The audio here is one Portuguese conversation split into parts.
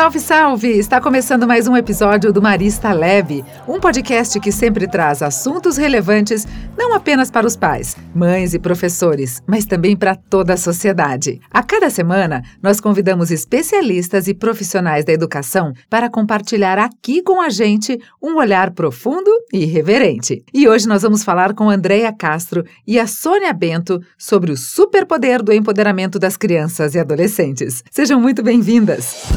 Salve, salve! Está começando mais um episódio do Marista Leve, um podcast que sempre traz assuntos relevantes não apenas para os pais, mães e professores, mas também para toda a sociedade. A cada semana, nós convidamos especialistas e profissionais da educação para compartilhar aqui com a gente um olhar profundo e irreverente. E hoje nós vamos falar com Andréia Castro e a Sônia Bento sobre o superpoder do empoderamento das crianças e adolescentes. Sejam muito bem-vindas!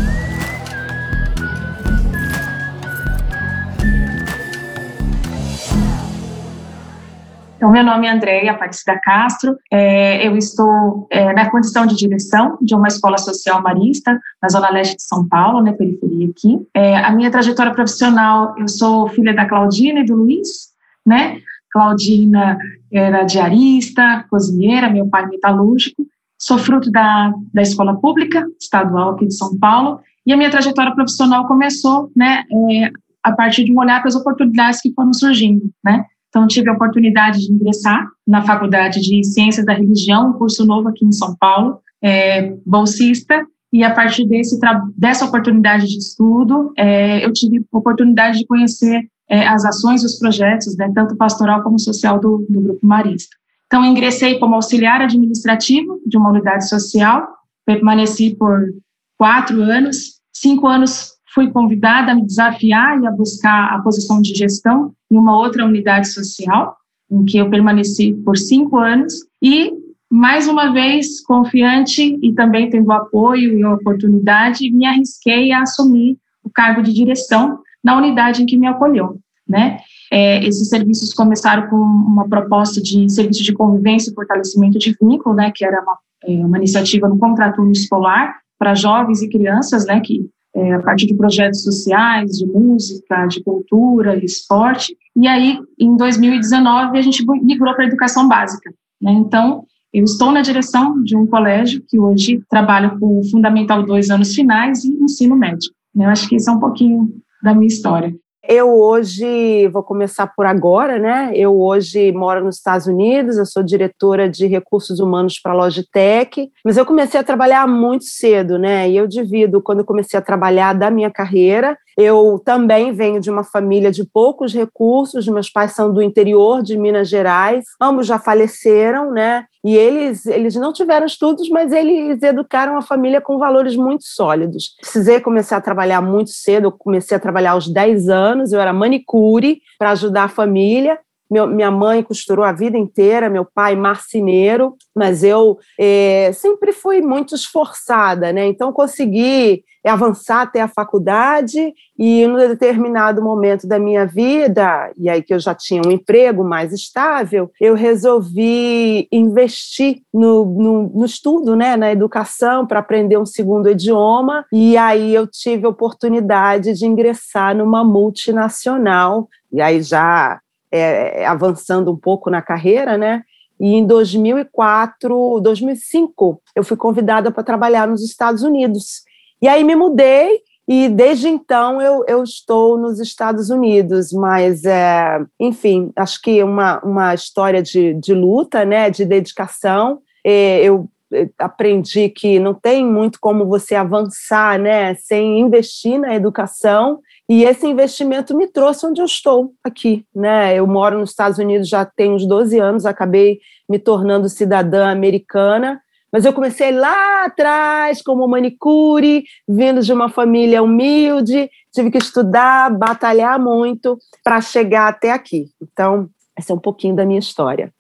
Então, meu nome é Andréia Aparecida Castro, é, eu estou é, na condição de direção de uma escola social marista na Zona Leste de São Paulo, na periferia aqui. É, a minha trajetória profissional, eu sou filha da Claudina e do Luiz, né? Claudina era diarista, cozinheira, meu pai metalúrgico. Sou fruto da, da escola pública estadual aqui de São Paulo e a minha trajetória profissional começou, né, é, a partir de um olhar para as oportunidades que foram surgindo, né? Então, tive a oportunidade de ingressar na Faculdade de Ciências da Religião, um curso novo aqui em São Paulo, é, bolsista, e a partir desse, dessa oportunidade de estudo, é, eu tive oportunidade de conhecer é, as ações e os projetos, né, tanto pastoral como social, do, do Grupo Marista. Então, ingressei como auxiliar administrativo de uma unidade social, permaneci por quatro anos, cinco anos fui convidada a me desafiar e a buscar a posição de gestão em uma outra unidade social, em que eu permaneci por cinco anos, e, mais uma vez, confiante e também tendo apoio e oportunidade, me arrisquei a assumir o cargo de direção na unidade em que me acolheu, né? É, esses serviços começaram com uma proposta de serviço de convivência e fortalecimento de vínculo, né, que era uma, é, uma iniciativa no contraturno escolar para jovens e crianças, né, que é, a partir de projetos sociais, de música, de cultura, de esporte. E aí, em 2019, a gente migrou para a educação básica. Né? Então, eu estou na direção de um colégio que hoje trabalha com Fundamental 2 anos finais e ensino médio. Né? Eu acho que isso é um pouquinho da minha história. Eu hoje, vou começar por agora, né? Eu hoje moro nos Estados Unidos, eu sou diretora de recursos humanos para a Logitech, mas eu comecei a trabalhar muito cedo, né? E eu divido quando eu comecei a trabalhar da minha carreira. Eu também venho de uma família de poucos recursos, meus pais são do interior de Minas Gerais, ambos já faleceram, né? E eles, eles não tiveram estudos, mas eles educaram a família com valores muito sólidos. Precisei começar a trabalhar muito cedo, eu comecei a trabalhar aos 10 anos, eu era manicure para ajudar a família. Meu, minha mãe costurou a vida inteira, meu pai marceneiro, mas eu é, sempre fui muito esforçada, né? Então consegui avançar até a faculdade e, num determinado momento da minha vida, e aí que eu já tinha um emprego mais estável, eu resolvi investir no, no, no estudo, né, na educação, para aprender um segundo idioma, e aí eu tive a oportunidade de ingressar numa multinacional, e aí já é, avançando um pouco na carreira, né, e em 2004, 2005, eu fui convidada para trabalhar nos Estados Unidos. E aí me mudei e desde então eu, eu estou nos Estados Unidos, mas, é, enfim, acho que uma, uma história de, de luta, né, de dedicação. É, eu é, aprendi que não tem muito como você avançar né, sem investir na educação. E esse investimento me trouxe onde eu estou aqui. Né? Eu moro nos Estados Unidos já tem uns 12 anos, acabei me tornando cidadã americana mas eu comecei lá atrás, como manicure, vindo de uma família humilde, tive que estudar, batalhar muito para chegar até aqui. Então, essa é um pouquinho da minha história.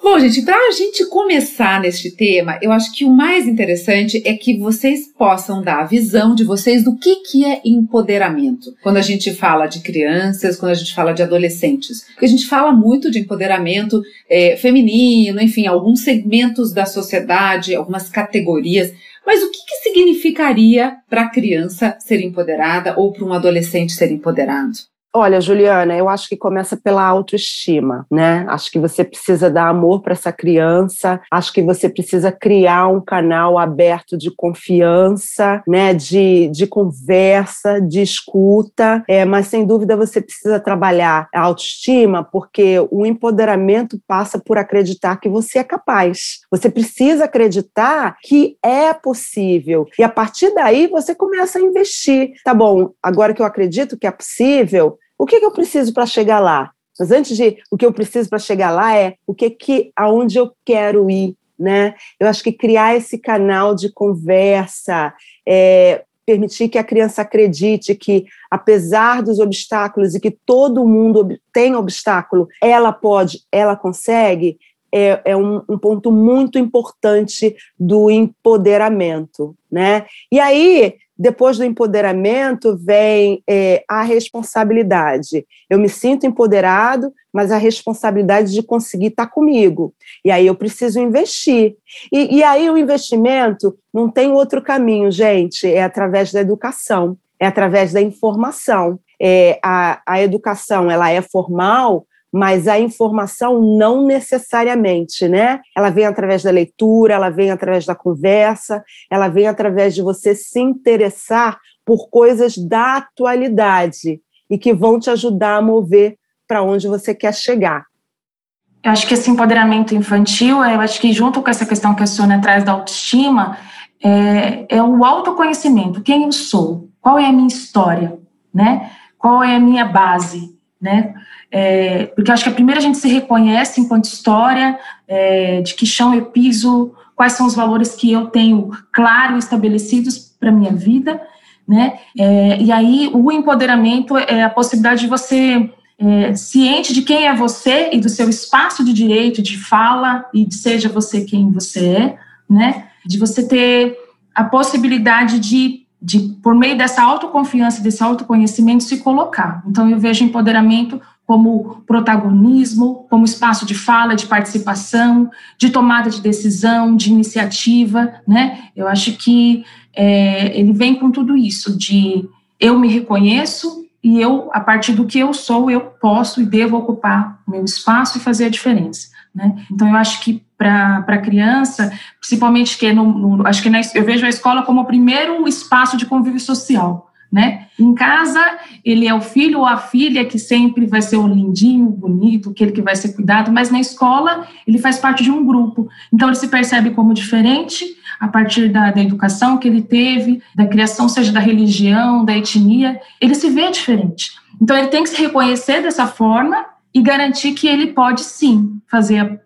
Bom, gente, para a gente começar neste tema, eu acho que o mais interessante é que vocês possam dar a visão de vocês do que, que é empoderamento. Quando a gente fala de crianças, quando a gente fala de adolescentes. Porque a gente fala muito de empoderamento é, feminino, enfim, alguns segmentos da sociedade, algumas categorias. Mas o que, que significaria para a criança ser empoderada ou para um adolescente ser empoderado? Olha, Juliana, eu acho que começa pela autoestima, né? Acho que você precisa dar amor para essa criança, acho que você precisa criar um canal aberto de confiança, né? De, de conversa, de escuta, é, mas sem dúvida você precisa trabalhar a autoestima, porque o empoderamento passa por acreditar que você é capaz. Você precisa acreditar que é possível. E a partir daí você começa a investir. Tá bom, agora que eu acredito que é possível, o que, que eu preciso para chegar lá? Mas antes de o que eu preciso para chegar lá é o que que aonde eu quero ir, né? Eu acho que criar esse canal de conversa, é, permitir que a criança acredite que, apesar dos obstáculos e que todo mundo tem obstáculo, ela pode, ela consegue, é, é um, um, ponto muito importante do empoderamento, né? E aí depois do empoderamento vem é, a responsabilidade. Eu me sinto empoderado, mas a responsabilidade de conseguir estar comigo. E aí eu preciso investir. E, e aí o investimento não tem outro caminho, gente, é através da educação, é através da informação. É, a, a educação ela é formal, mas a informação não necessariamente, né? Ela vem através da leitura, ela vem através da conversa, ela vem através de você se interessar por coisas da atualidade e que vão te ajudar a mover para onde você quer chegar. Eu acho que esse empoderamento infantil, eu acho que junto com essa questão que a Sônia traz da autoestima, é, é o autoconhecimento. Quem eu sou? Qual é a minha história? Né? Qual é a minha base? Né? É, porque acho que a primeira a gente se reconhece enquanto história, é, de que chão eu piso, quais são os valores que eu tenho claro estabelecidos para minha vida, né? É, e aí o empoderamento é a possibilidade de você é, ciente de quem é você e do seu espaço de direito de fala e de seja você quem você é, né? De você ter a possibilidade de de, por meio dessa autoconfiança, desse autoconhecimento, se colocar. Então, eu vejo empoderamento como protagonismo, como espaço de fala, de participação, de tomada de decisão, de iniciativa, né? Eu acho que é, ele vem com tudo isso, de eu me reconheço e eu, a partir do que eu sou, eu posso e devo ocupar o meu espaço e fazer a diferença, né? Então, eu acho que para a criança, principalmente que no, no, acho que na, eu vejo a escola como o primeiro espaço de convívio social, né? Em casa, ele é o filho ou a filha que sempre vai ser o lindinho, bonito, aquele que vai ser cuidado, mas na escola ele faz parte de um grupo. Então ele se percebe como diferente a partir da, da educação que ele teve, da criação, seja da religião, da etnia, ele se vê diferente. Então ele tem que se reconhecer dessa forma e garantir que ele pode sim fazer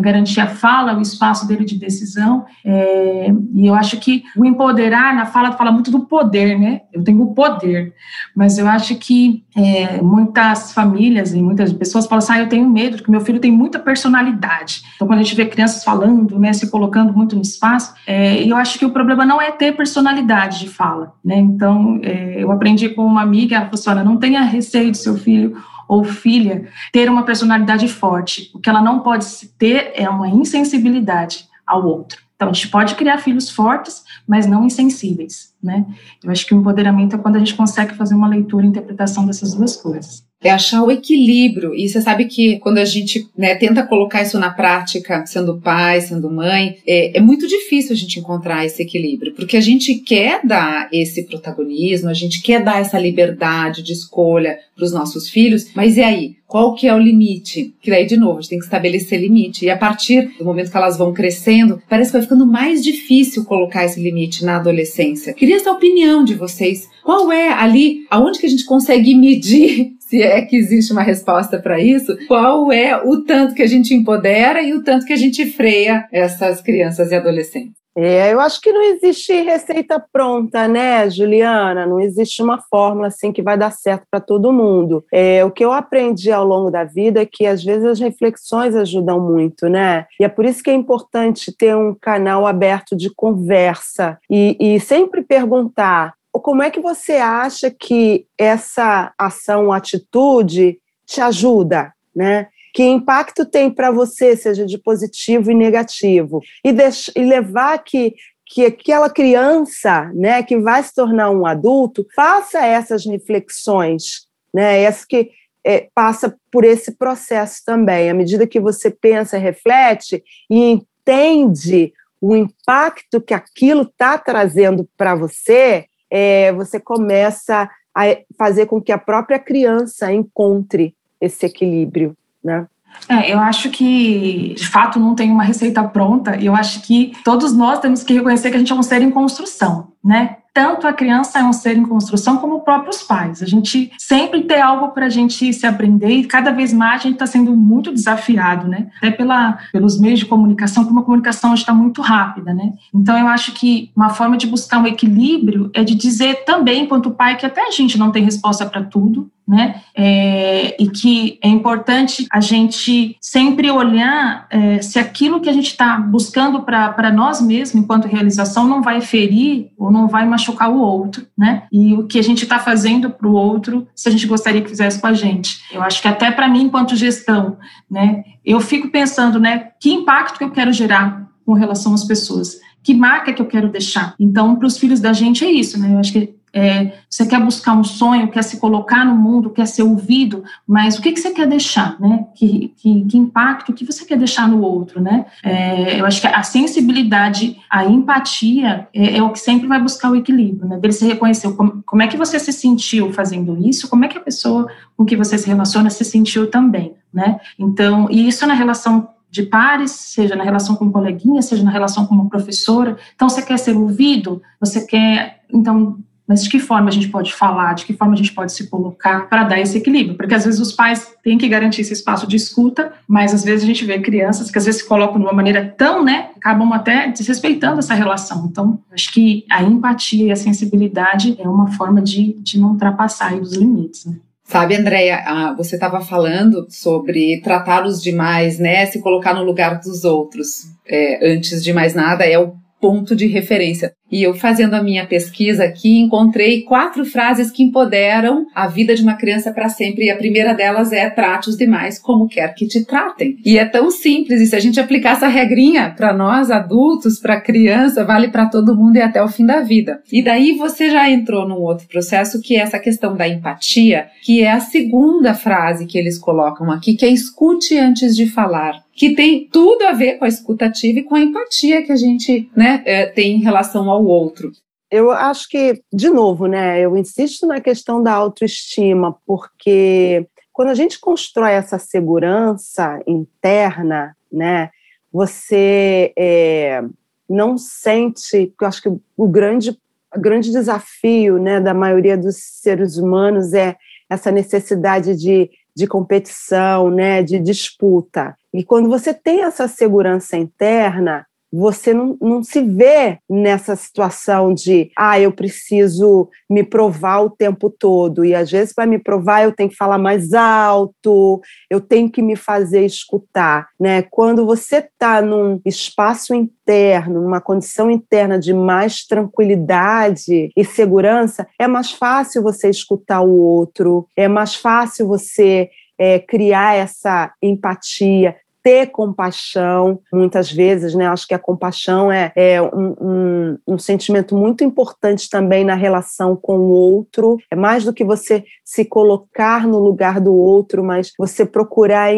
garantir a fala, o espaço dele de decisão. É, e eu acho que o empoderar na fala fala muito do poder, né? Eu tenho o poder, mas eu acho que é, muitas famílias e muitas pessoas falam assim: ah, eu tenho medo, porque meu filho tem muita personalidade. Então, quando a gente vê crianças falando, né, se colocando muito no espaço, é, eu acho que o problema não é ter personalidade de fala, né? Então, é, eu aprendi com uma amiga, ela falou assim: não tenha receio do seu filho ou filha ter uma personalidade forte. O que ela não pode ter é uma insensibilidade ao outro. Então, a gente pode criar filhos fortes, mas não insensíveis, né? Eu acho que o empoderamento é quando a gente consegue fazer uma leitura e interpretação dessas duas coisas é achar o equilíbrio. E você sabe que quando a gente né, tenta colocar isso na prática, sendo pai, sendo mãe, é, é, muito difícil a gente encontrar esse equilíbrio, porque a gente quer dar esse protagonismo, a gente quer dar essa liberdade de escolha para os nossos filhos, mas e aí? Qual que é o limite? Que daí, de novo, a gente tem que estabelecer limite. E a partir do momento que elas vão crescendo, parece que vai ficando mais difícil colocar esse limite na adolescência. Queria essa opinião de vocês. Qual é ali, aonde que a gente consegue medir se é que existe uma resposta para isso, qual é o tanto que a gente empodera e o tanto que a gente freia essas crianças e adolescentes? É, eu acho que não existe receita pronta, né, Juliana? Não existe uma fórmula assim que vai dar certo para todo mundo. É, o que eu aprendi ao longo da vida é que às vezes as reflexões ajudam muito, né? E é por isso que é importante ter um canal aberto de conversa e, e sempre perguntar como é que você acha que essa ação, atitude te ajuda, né? Que impacto tem para você, seja de positivo e negativo, e, deixar, e levar que que aquela criança, né, que vai se tornar um adulto, faça essas reflexões né? Essa que é, passa por esse processo também. À medida que você pensa, reflete e entende o impacto que aquilo está trazendo para você, é, você começa a fazer com que a própria criança encontre esse equilíbrio, né? É, eu acho que, de fato, não tem uma receita pronta. E eu acho que todos nós temos que reconhecer que a gente é um ser em construção, né? Tanto a criança é um ser em construção como os próprios pais. A gente sempre tem algo para a gente se aprender e cada vez mais a gente está sendo muito desafiado, né? Até pela, pelos meios de comunicação, como a comunicação está muito rápida, né? Então eu acho que uma forma de buscar um equilíbrio é de dizer também, enquanto pai, que até a gente não tem resposta para tudo, né? É, e que é importante a gente sempre olhar é, se aquilo que a gente está buscando para nós mesmos, enquanto realização, não vai ferir ou não vai machucar o outro, né? E o que a gente está fazendo para o outro, se a gente gostaria que fizesse com a gente. Eu acho que até para mim, enquanto gestão, né? Eu fico pensando, né? Que impacto que eu quero gerar com relação às pessoas? Que marca que eu quero deixar? Então, para os filhos da gente é isso, né? Eu acho que é, você quer buscar um sonho, quer se colocar no mundo, quer ser ouvido, mas o que, que você quer deixar, né? Que, que, que impacto, que você quer deixar no outro, né? É, eu acho que a sensibilidade, a empatia é, é, o que sempre vai buscar o equilíbrio, né? Dele se reconhecer como, como é que você se sentiu fazendo isso, como é que a pessoa com que você se relaciona se sentiu também, né? Então, e isso na relação de pares, seja na relação com coleguinha, seja na relação com uma professora. Então, você quer ser ouvido? Você quer, então, mas de que forma a gente pode falar, de que forma a gente pode se colocar para dar esse equilíbrio? Porque às vezes os pais têm que garantir esse espaço de escuta, mas às vezes a gente vê crianças que às vezes se colocam de uma maneira tão, né, acabam até desrespeitando essa relação. Então, acho que a empatia e a sensibilidade é uma forma de, de não ultrapassar os limites, né? Sabe, Andréia, você estava falando sobre tratar os demais, né? Se colocar no lugar dos outros. É, antes de mais nada, é o ponto de referência. E eu fazendo a minha pesquisa aqui, encontrei quatro frases que empoderam a vida de uma criança para sempre. E a primeira delas é: trate os demais como quer que te tratem. E é tão simples, e se a gente aplicar essa regrinha para nós adultos, para criança, vale para todo mundo e até o fim da vida. E daí você já entrou num outro processo que é essa questão da empatia, que é a segunda frase que eles colocam aqui, que é escute antes de falar que tem tudo a ver com a escutativa e com a empatia que a gente né, é, tem em relação ao outro. Eu acho que, de novo, né, eu insisto na questão da autoestima, porque quando a gente constrói essa segurança interna, né, você é, não sente, eu acho que o grande, o grande desafio né, da maioria dos seres humanos é essa necessidade de de competição, né, de disputa. E quando você tem essa segurança interna, você não, não se vê nessa situação de, ah, eu preciso me provar o tempo todo. E às vezes, para me provar, eu tenho que falar mais alto, eu tenho que me fazer escutar. Né? Quando você está num espaço interno, numa condição interna de mais tranquilidade e segurança, é mais fácil você escutar o outro, é mais fácil você é, criar essa empatia, ter compaixão, muitas vezes, né? Acho que a compaixão é, é um, um, um, sentimento muito importante também na relação com o outro. É mais do que você se colocar no lugar do outro, mas você procurar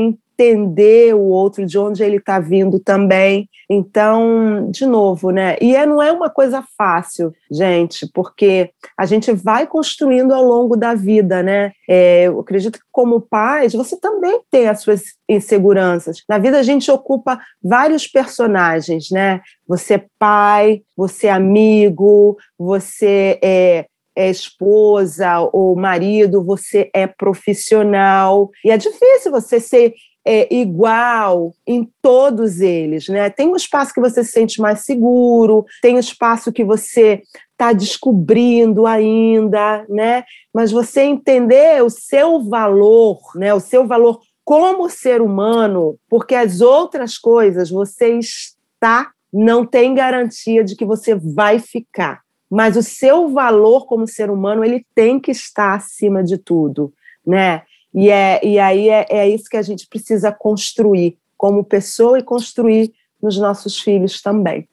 entender o outro, de onde ele está vindo também. Então, de novo, né? E é, não é uma coisa fácil, gente, porque a gente vai construindo ao longo da vida, né? É, eu acredito que, como pais, você também tem as suas inseguranças. Na vida, a gente ocupa vários personagens, né? Você é pai, você é amigo, você é é esposa ou marido, você é profissional. E é difícil você ser é, igual em todos eles, né? Tem um espaço que você se sente mais seguro, tem um espaço que você está descobrindo ainda, né? Mas você entender o seu valor, né? O seu valor como ser humano, porque as outras coisas você está, não tem garantia de que você vai ficar. Mas o seu valor como ser humano, ele tem que estar acima de tudo, né? E, é, e aí é, é isso que a gente precisa construir como pessoa e construir nos nossos filhos também.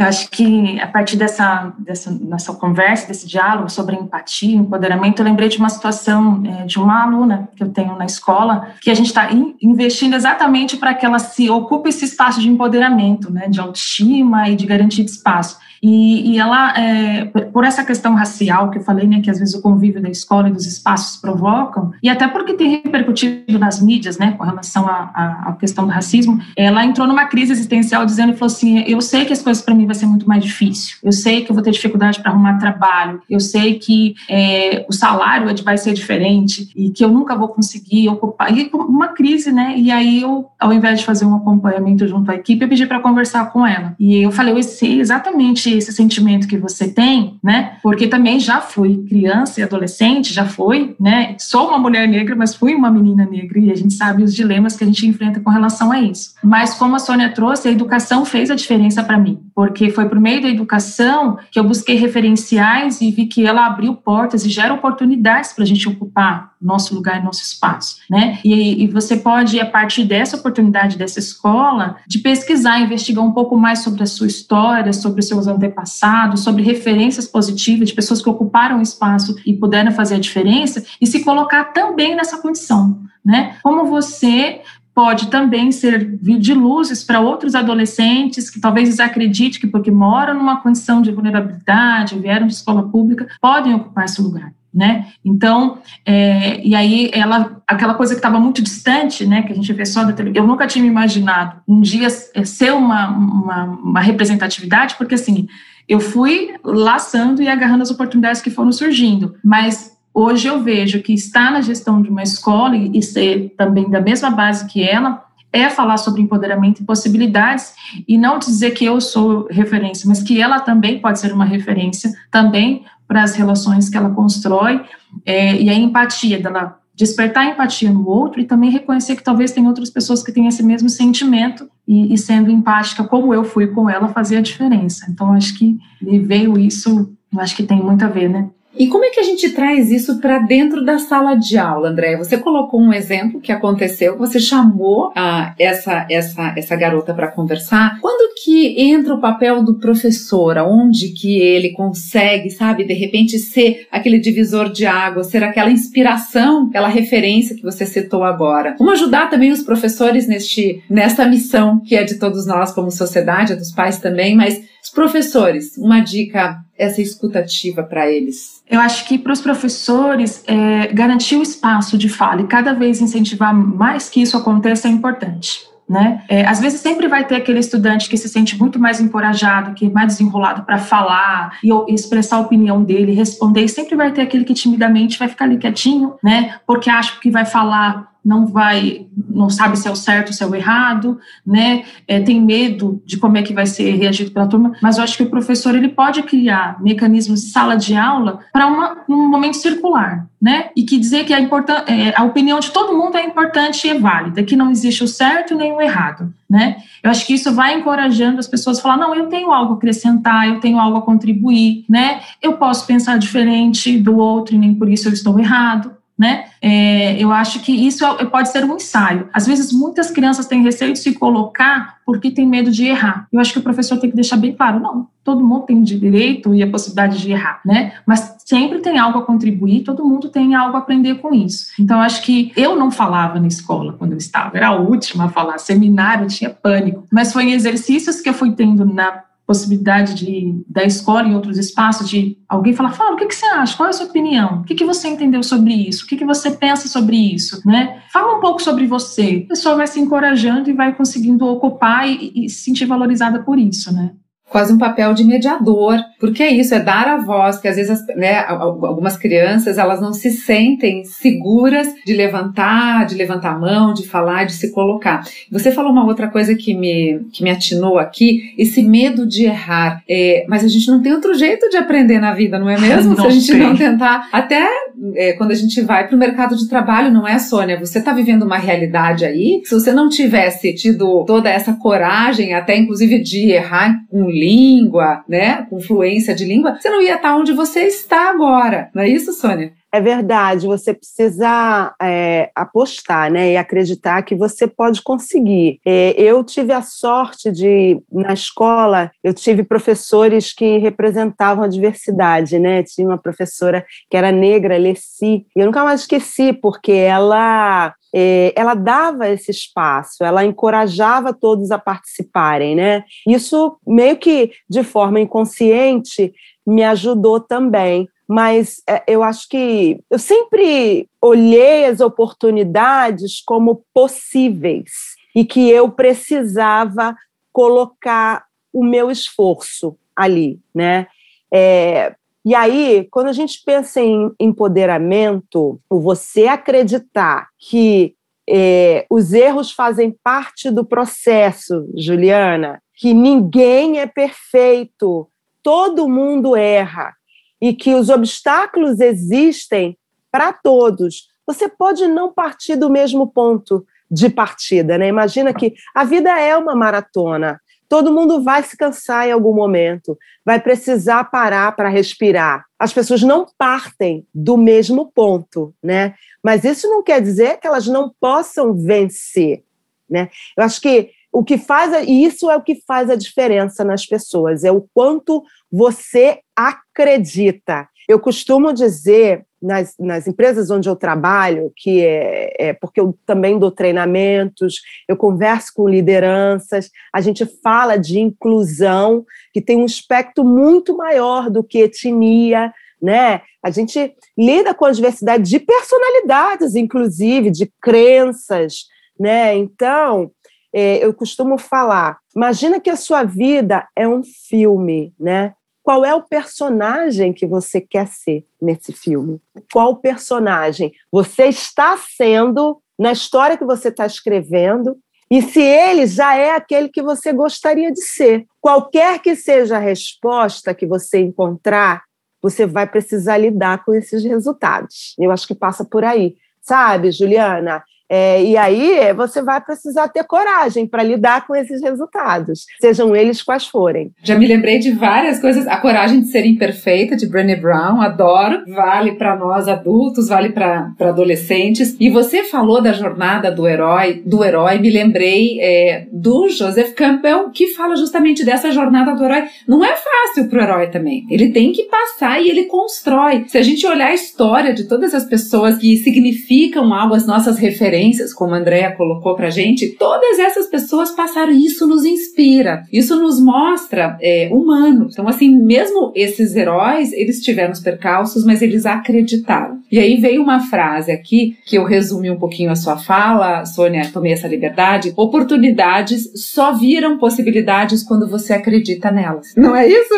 Eu acho que a partir dessa, dessa nossa conversa, desse diálogo sobre empatia, empoderamento, eu lembrei de uma situação é, de uma aluna que eu tenho na escola, que a gente está in, investindo exatamente para que ela se ocupe esse espaço de empoderamento, né, de autoestima e de garantia de espaço. E, e ela, é, por essa questão racial que eu falei, né, que às vezes o convívio da escola e dos espaços provocam, e até porque tem repercutido nas mídias, né, com relação à questão do racismo, ela entrou numa crise existencial dizendo falou assim: eu sei que as coisas para mim vai ser muito mais difícil, eu sei que eu vou ter dificuldade para arrumar trabalho, eu sei que é, o salário vai ser diferente e que eu nunca vou conseguir ocupar. E uma crise, né? E aí eu, ao invés de fazer um acompanhamento junto à equipe, eu pedi para conversar com ela. E eu falei: eu sei exatamente esse sentimento que você tem, né? Porque também já fui criança e adolescente, já fui, né? Sou uma mulher negra, mas fui uma menina negra e a gente sabe os dilemas que a gente enfrenta com relação a isso. Mas como a Sônia trouxe, a educação fez a diferença para mim, porque foi por meio da educação que eu busquei referenciais e vi que ela abriu portas e gera oportunidades para a gente ocupar nosso lugar, nosso espaço, né? E, e você pode, a partir dessa oportunidade dessa escola, de pesquisar, investigar um pouco mais sobre a sua história, sobre os seus antepassados, sobre referências positivas de pessoas que ocuparam o espaço e puderam fazer a diferença e se colocar também nessa condição, né? Como você pode também servir de luzes para outros adolescentes que talvez desacreditem que porque moram numa condição de vulnerabilidade, vieram de escola pública, podem ocupar esse lugar. Né? Então, é, e aí ela, aquela coisa que estava muito distante, né, que a gente vê só da televisão, eu nunca tinha imaginado um dia ser uma, uma, uma representatividade, porque assim, eu fui laçando e agarrando as oportunidades que foram surgindo, mas hoje eu vejo que estar na gestão de uma escola e ser também da mesma base que ela é falar sobre empoderamento e possibilidades e não dizer que eu sou referência, mas que ela também pode ser uma referência também para as relações que ela constrói é, e a empatia dela despertar empatia no outro e também reconhecer que talvez tem outras pessoas que têm esse mesmo sentimento e, e sendo empática como eu fui com ela fazia a diferença. Então acho que veio isso, acho que tem muito a ver, né? E como é que a gente traz isso para dentro da sala de aula, André? Você colocou um exemplo que aconteceu, você chamou a, essa, essa, essa garota para conversar. Quando que entra o papel do professor? Onde que ele consegue, sabe, de repente ser aquele divisor de água, ser aquela inspiração, aquela referência que você citou agora? Como ajudar também os professores neste, nessa missão que é de todos nós como sociedade, é dos pais também, mas os professores, uma dica, essa escutativa para eles. Eu acho que para os professores, é, garantir o espaço de fala e cada vez incentivar mais que isso aconteça é importante. Né? É, às vezes sempre vai ter aquele estudante que se sente muito mais encorajado, que é mais desenrolado para falar e, expressar a opinião dele, responder, e sempre vai ter aquele que timidamente vai ficar ali quietinho, né? Porque acha que vai falar não vai, não sabe se é o certo, se é o errado, né? É, tem medo de como é que vai ser reagido pela turma, mas eu acho que o professor ele pode criar mecanismos de sala de aula para um momento circular, né? E que dizer que a, é, a opinião de todo mundo é importante e é válida, que não existe o certo nem o errado, né? Eu acho que isso vai encorajando as pessoas a falar, não, eu tenho algo a acrescentar, eu tenho algo a contribuir, né? Eu posso pensar diferente do outro e nem por isso eu estou errado, né? É, eu acho que isso é, pode ser um ensaio. Às vezes, muitas crianças têm receio de se colocar porque tem medo de errar. Eu acho que o professor tem que deixar bem claro: não, todo mundo tem direito e a possibilidade de errar, né? Mas sempre tem algo a contribuir, todo mundo tem algo a aprender com isso. Então, acho que eu não falava na escola quando eu estava, era a última a falar, seminário, tinha pânico. Mas foi em exercícios que eu fui tendo na possibilidade de da escola em outros espaços de alguém falar, fala, o que, que você acha? Qual é a sua opinião? O que, que você entendeu sobre isso? O que, que você pensa sobre isso? Né? Fala um pouco sobre você. A pessoa vai se encorajando e vai conseguindo ocupar e, e se sentir valorizada por isso, né? Quase um papel de mediador, porque é isso, é dar a voz, que às vezes né, algumas crianças elas não se sentem seguras de levantar, de levantar a mão, de falar, de se colocar. Você falou uma outra coisa que me, que me atinou aqui, esse medo de errar. É, mas a gente não tem outro jeito de aprender na vida, não é mesmo? Não Se a gente tem. não tentar, até é, quando a gente vai para o mercado de trabalho, não é, Sônia? Você está vivendo uma realidade aí, se você não tivesse tido toda essa coragem, até inclusive de errar um língua, né, com fluência de língua, você não ia estar onde você está agora. Não é isso, Sônia? É verdade, você precisa é, apostar né, e acreditar que você pode conseguir. É, eu tive a sorte de, na escola, eu tive professores que representavam a diversidade, né? Tinha uma professora que era negra, Leci, e eu nunca mais esqueci, porque ela é, ela dava esse espaço, ela encorajava todos a participarem, né? Isso meio que de forma inconsciente me ajudou também. Mas é, eu acho que eu sempre olhei as oportunidades como possíveis e que eu precisava colocar o meu esforço ali, né? É, e aí, quando a gente pensa em empoderamento, você acreditar que é, os erros fazem parte do processo, Juliana, que ninguém é perfeito, todo mundo erra e que os obstáculos existem para todos. Você pode não partir do mesmo ponto de partida, né? Imagina que a vida é uma maratona. Todo mundo vai se cansar em algum momento, vai precisar parar para respirar. As pessoas não partem do mesmo ponto, né? Mas isso não quer dizer que elas não possam vencer, né? Eu acho que o que faz, e isso é o que faz a diferença nas pessoas, é o quanto você acredita. Eu costumo dizer nas, nas empresas onde eu trabalho, que é, é, porque eu também dou treinamentos, eu converso com lideranças, a gente fala de inclusão, que tem um espectro muito maior do que etnia, né? A gente lida com a diversidade de personalidades, inclusive, de crenças, né? Então, eu costumo falar, imagina que a sua vida é um filme, né? Qual é o personagem que você quer ser nesse filme? Qual personagem você está sendo na história que você está escrevendo? E se ele já é aquele que você gostaria de ser. Qualquer que seja a resposta que você encontrar, você vai precisar lidar com esses resultados. Eu acho que passa por aí. Sabe, Juliana? É, e aí você vai precisar ter coragem para lidar com esses resultados, sejam eles quais forem. Já me lembrei de várias coisas. A coragem de ser imperfeita, de Brené Brown, adoro. Vale para nós adultos, vale para adolescentes. E você falou da jornada do herói, do herói. Me lembrei é, do Joseph Campbell, que fala justamente dessa jornada do herói. Não é fácil para o herói também. Ele tem que passar e ele constrói. Se a gente olhar a história de todas as pessoas que significam algo, as nossas referências como a Andrea colocou pra gente, todas essas pessoas passaram isso nos inspira, isso nos mostra é, humanos. Então, assim, mesmo esses heróis, eles tiveram os percalços, mas eles acreditaram. E aí veio uma frase aqui, que eu resumi um pouquinho a sua fala, Sônia, tomei essa liberdade. Oportunidades só viram possibilidades quando você acredita nelas. Não é isso?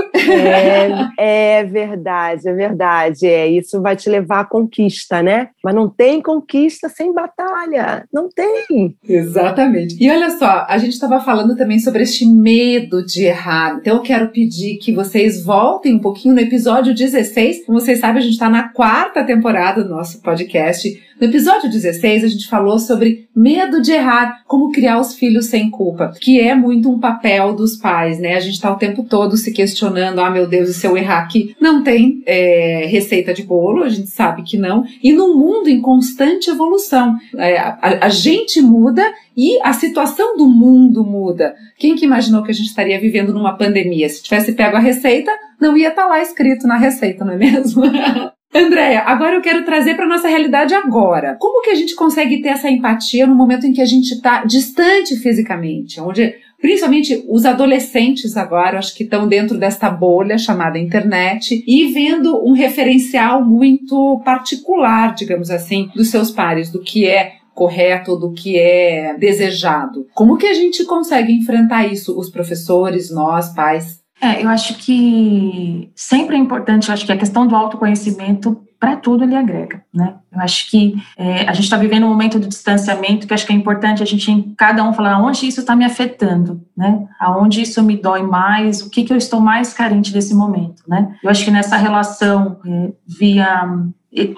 É, é verdade, é verdade. É, isso vai te levar à conquista, né? Mas não tem conquista sem batalha não tem. Exatamente. E olha só, a gente estava falando também sobre este medo de errar. Então eu quero pedir que vocês voltem um pouquinho no episódio 16. Como vocês sabem, a gente está na quarta temporada do nosso podcast. No episódio 16, a gente falou sobre medo de errar, como criar os filhos sem culpa, que é muito um papel dos pais, né? A gente está o tempo todo se questionando: ah, meu Deus, e se eu errar aqui? Não tem é, receita de bolo, a gente sabe que não. E num mundo em constante evolução, é, a, a gente muda e a situação do mundo muda. Quem que imaginou que a gente estaria vivendo numa pandemia? Se tivesse pego a receita, não ia estar tá lá escrito na receita, não é mesmo? Andréia, agora eu quero trazer para nossa realidade agora. Como que a gente consegue ter essa empatia no momento em que a gente está distante fisicamente, onde principalmente os adolescentes agora, acho que estão dentro desta bolha chamada internet e vendo um referencial muito particular, digamos assim, dos seus pares, do que é correto, do que é desejado. Como que a gente consegue enfrentar isso, os professores, nós, pais? É, eu acho que sempre é importante, eu acho que a questão do autoconhecimento, para tudo ele agrega, né? Eu acho que é, a gente está vivendo um momento de distanciamento que acho que é importante a gente, cada um, falar onde isso está me afetando, né? Aonde isso me dói mais, o que, que eu estou mais carente desse momento, né? Eu acho que nessa relação é, via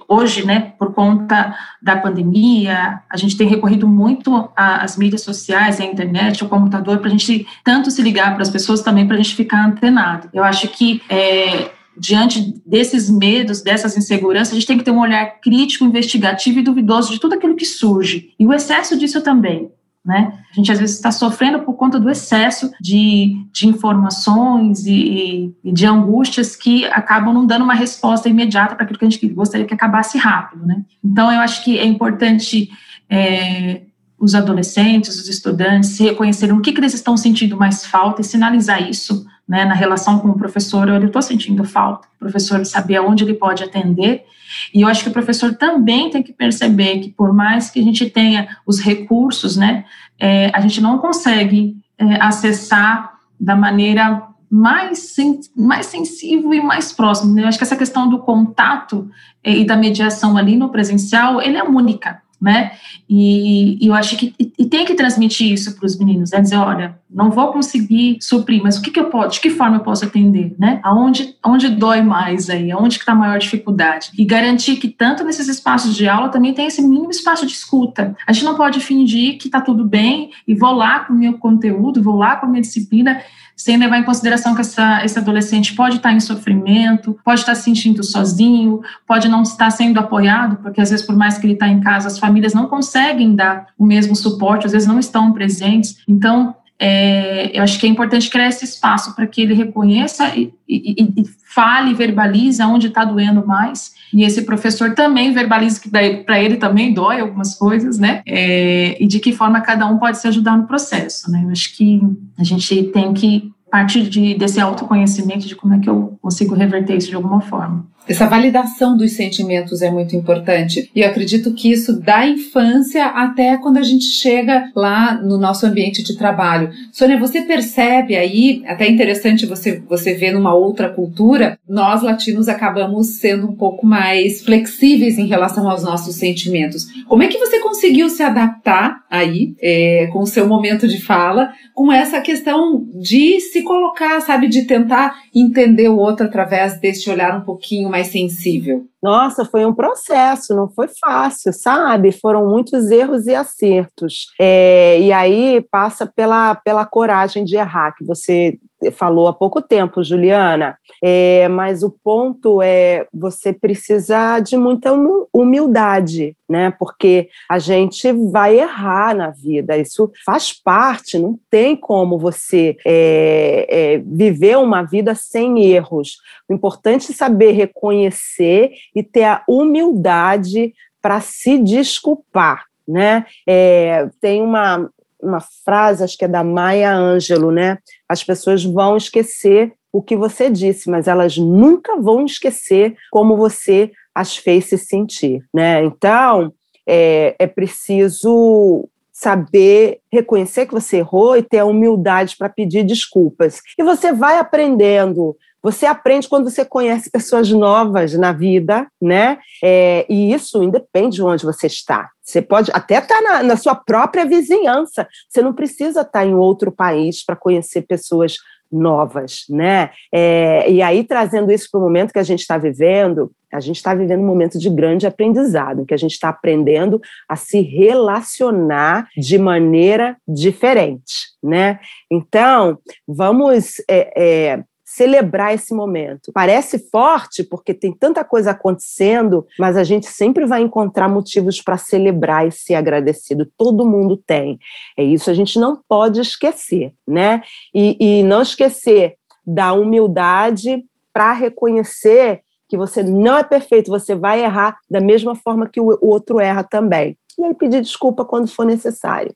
hoje, né, por conta da pandemia, a gente tem recorrido muito às mídias sociais, à internet, ao computador, para a gente tanto se ligar para as pessoas também para a gente ficar antenado. Eu acho que é, diante desses medos, dessas inseguranças, a gente tem que ter um olhar crítico, investigativo e duvidoso de tudo aquilo que surge. E o excesso disso também. Né? A gente às vezes está sofrendo por conta do excesso de, de informações e, e, de angústias que acabam não dando uma resposta imediata para aquilo que a gente gostaria que acabasse rápido. Né? Então, eu acho que é importante é, os adolescentes, os estudantes reconhecerem o que, que eles estão sentindo mais falta e sinalizar isso né, na relação com o professor. Eu estou sentindo falta, o professor saber aonde ele pode atender e eu acho que o professor também tem que perceber que, por mais que a gente tenha os recursos, né, é, a gente não consegue é, acessar da maneira mais, mais sensível e mais próxima. Eu acho que essa questão do contato é, e da mediação ali no presencial, ele é única né? E, e eu acho que e tem que transmitir isso para os meninos, é dizer, olha, não vou conseguir suprir, mas o que, que eu posso, de que forma eu posso atender, né? Aonde, aonde dói mais aí, aonde que está a maior dificuldade? E garantir que tanto nesses espaços de aula também tem esse mínimo espaço de escuta. A gente não pode fingir que está tudo bem e vou lá com o meu conteúdo, vou lá com a minha disciplina sem levar em consideração que essa, esse adolescente pode estar em sofrimento, pode estar se sentindo sozinho, pode não estar sendo apoiado, porque às vezes, por mais que ele está em casa, as famílias não conseguem dar o mesmo suporte, às vezes não estão presentes. Então, é, eu acho que é importante criar esse espaço para que ele reconheça e, e, e fale, verbalize onde está doendo mais. E esse professor também verbalize que para ele também dói algumas coisas, né? É, e de que forma cada um pode se ajudar no processo, né? Eu acho que a gente tem que partir de, desse autoconhecimento de como é que eu consigo reverter isso de alguma forma. Essa validação dos sentimentos é muito importante. E eu acredito que isso da infância até quando a gente chega lá no nosso ambiente de trabalho. Sônia, você percebe aí, até interessante você, você ver numa outra cultura, nós latinos acabamos sendo um pouco mais flexíveis em relação aos nossos sentimentos. Como é que você conseguiu se adaptar aí, é, com o seu momento de fala, com essa questão de se colocar, sabe, de tentar entender o outro através desse olhar um pouquinho mais sensível? Nossa, foi um processo, não foi fácil, sabe? Foram muitos erros e acertos. É, e aí passa pela, pela coragem de errar, que você falou há pouco tempo, Juliana. É, mas o ponto é você precisa de muita humildade, né? Porque a gente vai errar na vida, isso faz parte, não tem como você é, é, viver uma vida sem erros. O importante é saber reconhecer e ter a humildade para se desculpar. Né? É, tem uma, uma frase, acho que é da Maya Angelou, né? As pessoas vão esquecer o que você disse, mas elas nunca vão esquecer como você as fez se sentir, né? Então, é, é preciso saber reconhecer que você errou e ter a humildade para pedir desculpas. E você vai aprendendo. Você aprende quando você conhece pessoas novas na vida, né? É, e isso independe de onde você está. Você pode até estar na, na sua própria vizinhança. Você não precisa estar em outro país para conhecer pessoas novas, né? É, e aí, trazendo isso para o momento que a gente está vivendo, a gente está vivendo um momento de grande aprendizado, que a gente está aprendendo a se relacionar de maneira diferente, né? Então, vamos é, é, celebrar esse momento. Parece forte porque tem tanta coisa acontecendo, mas a gente sempre vai encontrar motivos para celebrar e ser agradecido. Todo mundo tem. É isso, a gente não pode esquecer, né? E, e não esquecer da humildade para reconhecer que você não é perfeito, você vai errar da mesma forma que o outro erra também. E aí pedir desculpa quando for necessário.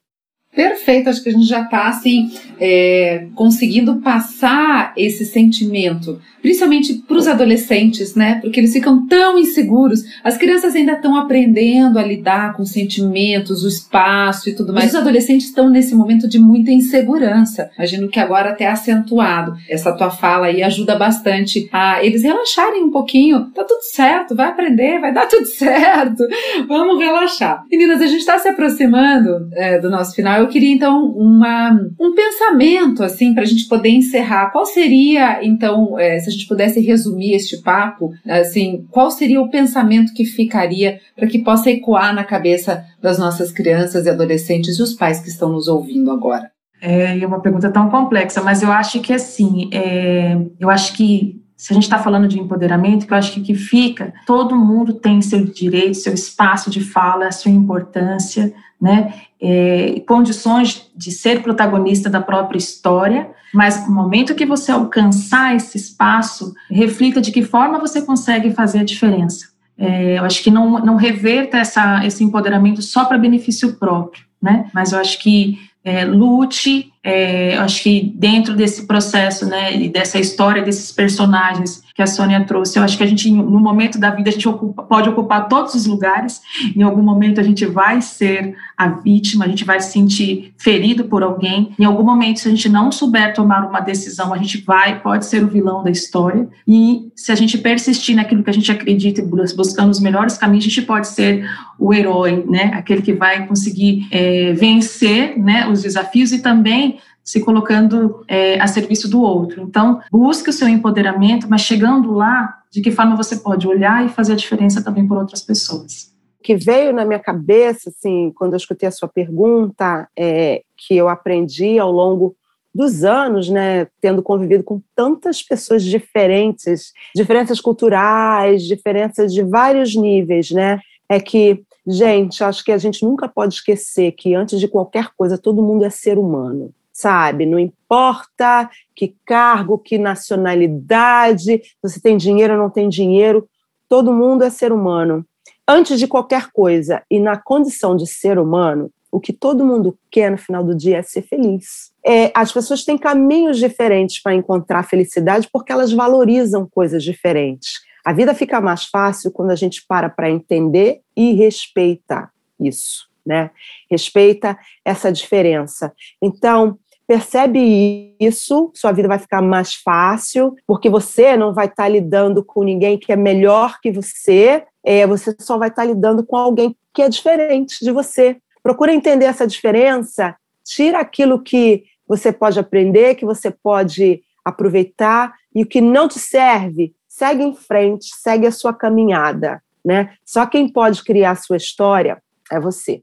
Perfeito, acho que a gente já está assim, é, conseguindo passar esse sentimento principalmente para os adolescentes, né? Porque eles ficam tão inseguros. As crianças ainda estão aprendendo a lidar com sentimentos, o espaço e tudo mais. Os adolescentes estão nesse momento de muita insegurança. Imagino que agora até acentuado. Essa tua fala aí ajuda bastante a eles relaxarem um pouquinho. Tá tudo certo, vai aprender, vai dar tudo certo. Vamos relaxar. Meninas, a gente está se aproximando é, do nosso final. Eu queria então uma, um pensamento assim para a gente poder encerrar. Qual seria então é, se a gente pudesse resumir este papo, assim, qual seria o pensamento que ficaria para que possa ecoar na cabeça das nossas crianças e adolescentes e os pais que estão nos ouvindo agora? É, é uma pergunta tão complexa, mas eu acho que assim, é, eu acho que se a gente está falando de empoderamento, que eu acho que que fica, todo mundo tem seu direito, seu espaço de fala, sua importância, né? É, condições de ser protagonista da própria história, mas no momento que você alcançar esse espaço, reflita de que forma você consegue fazer a diferença. É, eu acho que não, não reverta essa, esse empoderamento só para benefício próprio, né? Mas eu acho que é, lute, é, eu acho que dentro desse processo, né, dessa história desses personagens que a Sônia trouxe. Eu acho que a gente, no momento da vida, a gente ocupa, pode ocupar todos os lugares. Em algum momento a gente vai ser a vítima, a gente vai se sentir ferido por alguém. Em algum momento, se a gente não souber tomar uma decisão, a gente vai, pode ser o vilão da história. E se a gente persistir naquilo que a gente acredita, buscando os melhores caminhos, a gente pode ser o herói, né? Aquele que vai conseguir é, vencer, né, os desafios e também se colocando é, a serviço do outro. Então, busque o seu empoderamento, mas chegando lá, de que forma você pode olhar e fazer a diferença também por outras pessoas. O que veio na minha cabeça, assim, quando eu escutei a sua pergunta, é que eu aprendi ao longo dos anos, né, tendo convivido com tantas pessoas diferentes, diferenças culturais, diferenças de vários níveis, né, é que, gente, acho que a gente nunca pode esquecer que antes de qualquer coisa todo mundo é ser humano sabe? Não importa que cargo, que nacionalidade, você tem dinheiro ou não tem dinheiro, todo mundo é ser humano. Antes de qualquer coisa, e na condição de ser humano, o que todo mundo quer no final do dia é ser feliz. É, as pessoas têm caminhos diferentes para encontrar felicidade porque elas valorizam coisas diferentes. A vida fica mais fácil quando a gente para para entender e respeitar isso, né? Respeita essa diferença. Então, percebe isso, sua vida vai ficar mais fácil, porque você não vai estar lidando com ninguém que é melhor que você, é, você só vai estar lidando com alguém que é diferente de você. Procura entender essa diferença, tira aquilo que você pode aprender, que você pode aproveitar, e o que não te serve, segue em frente, segue a sua caminhada. Né? Só quem pode criar a sua história é você.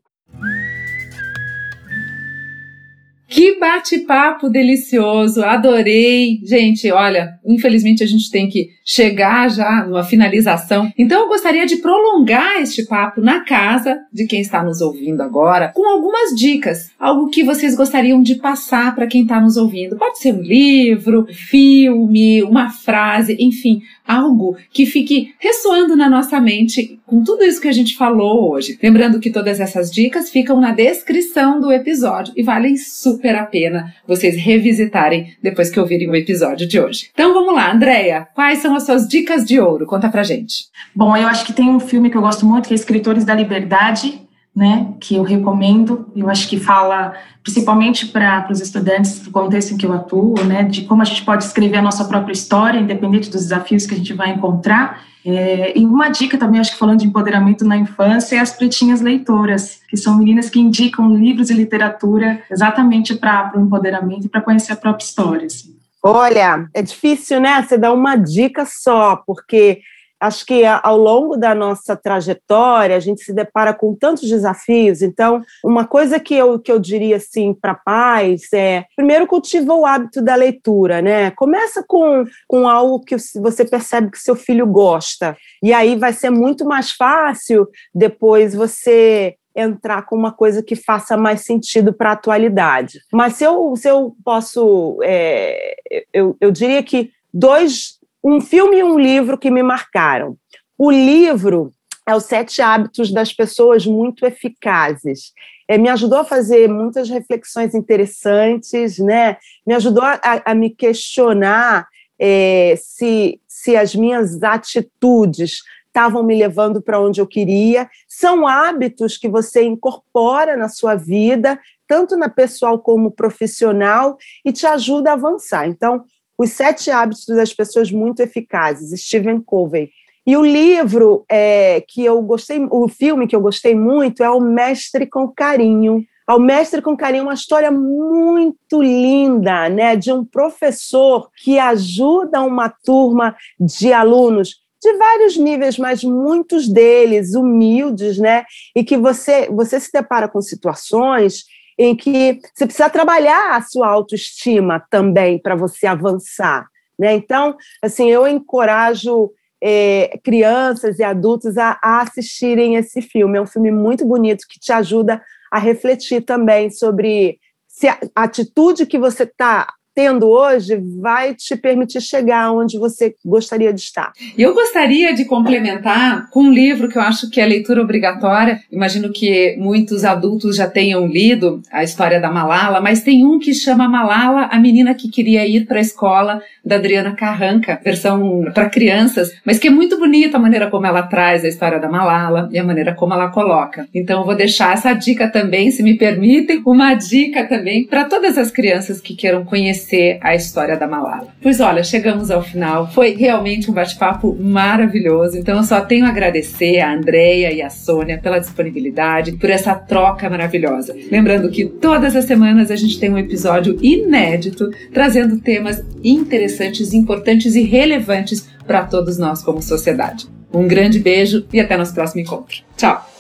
Que bate-papo delicioso, adorei. Gente, olha, infelizmente a gente tem que chegar já numa finalização. Então eu gostaria de prolongar este papo na casa de quem está nos ouvindo agora, com algumas dicas, algo que vocês gostariam de passar para quem está nos ouvindo. Pode ser um livro, filme, uma frase, enfim, algo que fique ressoando na nossa mente com tudo isso que a gente falou hoje. Lembrando que todas essas dicas ficam na descrição do episódio e valem super a pena vocês revisitarem depois que ouvirem o episódio de hoje. Então vamos lá, Andréia, quais são as suas dicas de ouro? Conta pra gente. Bom, eu acho que tem um filme que eu gosto muito, que é Escritores da Liberdade, né, que eu recomendo. Eu acho que fala principalmente para os estudantes do contexto em que eu atuo, né, de como a gente pode escrever a nossa própria história, independente dos desafios que a gente vai encontrar. É, e uma dica também, acho que falando de empoderamento na infância, é as pretinhas leitoras, que são meninas que indicam livros e literatura exatamente para o empoderamento e para conhecer a própria história. Assim. Olha, é difícil, né? Você dar uma dica só, porque acho que ao longo da nossa trajetória a gente se depara com tantos desafios. Então, uma coisa que eu, que eu diria assim para pais é, primeiro cultiva o hábito da leitura, né? Começa com, com algo que você percebe que seu filho gosta. E aí vai ser muito mais fácil depois você entrar com uma coisa que faça mais sentido para a atualidade. Mas se eu, se eu posso, é, eu, eu diria que dois um filme e um livro que me marcaram. O livro é Os Sete Hábitos das Pessoas Muito Eficazes. É, me ajudou a fazer muitas reflexões interessantes, né? me ajudou a, a me questionar é, se, se as minhas atitudes estavam me levando para onde eu queria. São hábitos que você incorpora na sua vida, tanto na pessoal como profissional, e te ajuda a avançar. Então, os Sete Hábitos das Pessoas Muito Eficazes, Stephen Covey. E o livro é, que eu gostei, o filme que eu gostei muito é O Mestre com Carinho. O Mestre com Carinho é uma história muito linda, né, de um professor que ajuda uma turma de alunos de vários níveis, mas muitos deles humildes, né, e que você você se depara com situações em que você precisa trabalhar a sua autoestima também para você avançar. Né? Então, assim, eu encorajo é, crianças e adultos a, a assistirem esse filme. É um filme muito bonito que te ajuda a refletir também sobre se a atitude que você está tendo hoje vai te permitir chegar onde você gostaria de estar. Eu gostaria de complementar com um livro que eu acho que é leitura obrigatória. Imagino que muitos adultos já tenham lido a história da Malala, mas tem um que chama Malala, a menina que queria ir para a escola, da Adriana Carranca, versão para crianças, mas que é muito bonita a maneira como ela traz a história da Malala e a maneira como ela coloca. Então eu vou deixar essa dica também, se me permitem, uma dica também para todas as crianças que queiram conhecer conhecer a história da Malala. Pois olha, chegamos ao final. Foi realmente um bate-papo maravilhoso. Então eu só tenho a agradecer a Andreia e a Sônia pela disponibilidade, por essa troca maravilhosa. Lembrando que todas as semanas a gente tem um episódio inédito trazendo temas interessantes, importantes e relevantes para todos nós como sociedade. Um grande beijo e até nosso próximo encontro. Tchau!